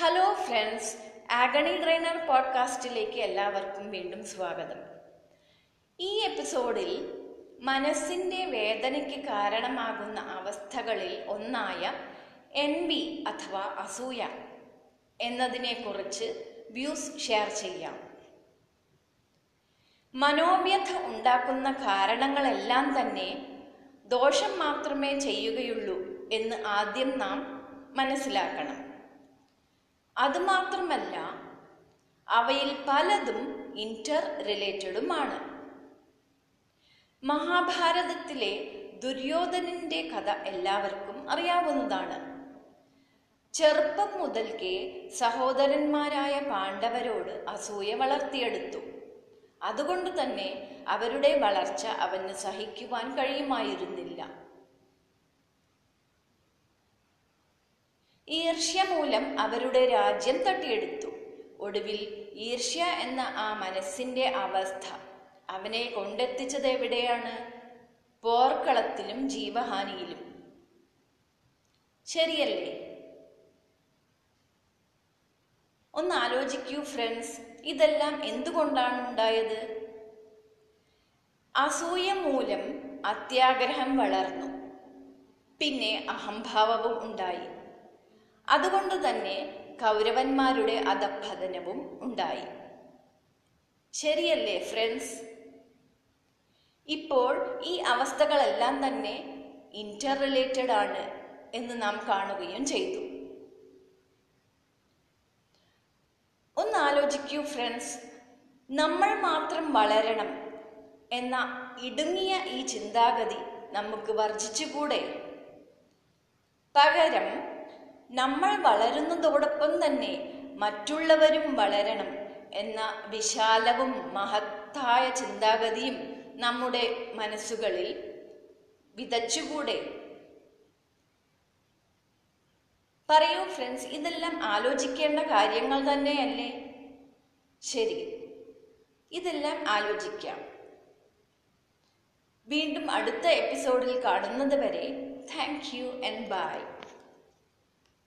Hello friends ആഗണി trainer പോഡ്കാസ്റ്റിലേക്ക് എല്ലാവർക്കും വീണ്ടും സ്വാഗതം. ഈ എപ്പിസോഡിൽ മനസ്സിന്റെ വേദനയ്ക്ക് കാരണമാകുന്ന അവസ്ഥകളിൽ ഒന്നായ എൻ ബി അഥവാ അസൂയ എന്നതിനെക്കുറിച്ച് വ്യൂസ് ഷെയർ ചെയ്യാം. മനോവ്യഥ ഉണ്ടാക്കുന്ന കാരണങ്ങളെല്ലാം തന്നെ ദോഷം മാത്രമേ ചെയ്യുകയുള്ളൂ എന്ന് ആദ്യം നാം മനസ്സിലാക്കണം. അതുമാത്രമല്ല അവയിൽ പലതും ഇന്റർ റിലേറ്റഡുമാണ് മഹാഭാരതത്തിലെ ദുര്യോധനന്റെ കഥ എല്ലാവർക്കും അറിയാവുന്നതാണ്. ചെറുപ്പം മുതൽക്കേ സഹോദരന്മാരായ പാണ്ഡവരോട് അസൂയ വളർത്തിയെടുത്തു. അതുകൊണ്ട് തന്നെ അവരുടെ വളർച്ച അവന് സഹിക്കുവാൻ കഴിയുമായിരുന്നില്ല. ഈർഷ്യ മൂലം അവരുടെ രാജ്യം തട്ടിയെടുത്തു. ഒടുവിൽ ഈർഷ്യ എന്ന ആ മനസ്സിന്റെ അവസ്ഥ അവനെ കൊണ്ടെത്തിച്ചത് എവിടെയാണ്? പോർക്കളത്തിലും ജീവഹാനിയിലും. ശരിയല്ലേ? ഒന്ന് ആലോചിക്കൂ ഫ്രണ്ട്സ് ഇതെല്ലാം എന്തുകൊണ്ടാണ് ഉണ്ടായത്? അസൂയ മൂലം അത്യാഗ്രഹം വളർന്നു. പിന്നെ അഹംഭാവവും ഉണ്ടായി. അതുകൊണ്ട് തന്നെ കൗരവന്മാരുടെ അധപ്പതനവും ഉണ്ടായി. ശരിയല്ലേ ഫ്രണ്ട്സ് ഇപ്പോൾ ഈ അവസ്ഥകളെല്ലാം തന്നെ ഇന്റർ റിലേറ്റഡ് ആണ് എന്ന് നാം കാണുകയും ചെയ്തു. ഒന്ന് ആലോചിക്കൂ ഫ്രണ്ട്സ് നമ്മൾ മാത്രം വളരണം എന്ന ഇടുങ്ങിയ ഈ ചിന്താഗതി നമുക്ക് വർജിച്ചുകൂടെ? പകരം നമ്മൾ വളരുന്നതോടൊപ്പം തന്നെ മറ്റുള്ളവരും വളരണം എന്ന വിശാലവും മഹത്തായ ചിന്താഗതിയും നമ്മുടെ മനസ്സുകളിൽ വിതച്ചുകൂടെ. പറയൂ ഫ്രണ്ട്സ് ഇതെല്ലാം ആലോചിക്കേണ്ട കാര്യങ്ങൾ തന്നെയല്ലേ? ശരി ഇതെല്ലാം ആലോചിക്കാം. വീണ്ടും അടുത്ത എപ്പിസോഡിൽ കാണുന്നത് വരെ താങ്ക് യു ആൻഡ് ബൈ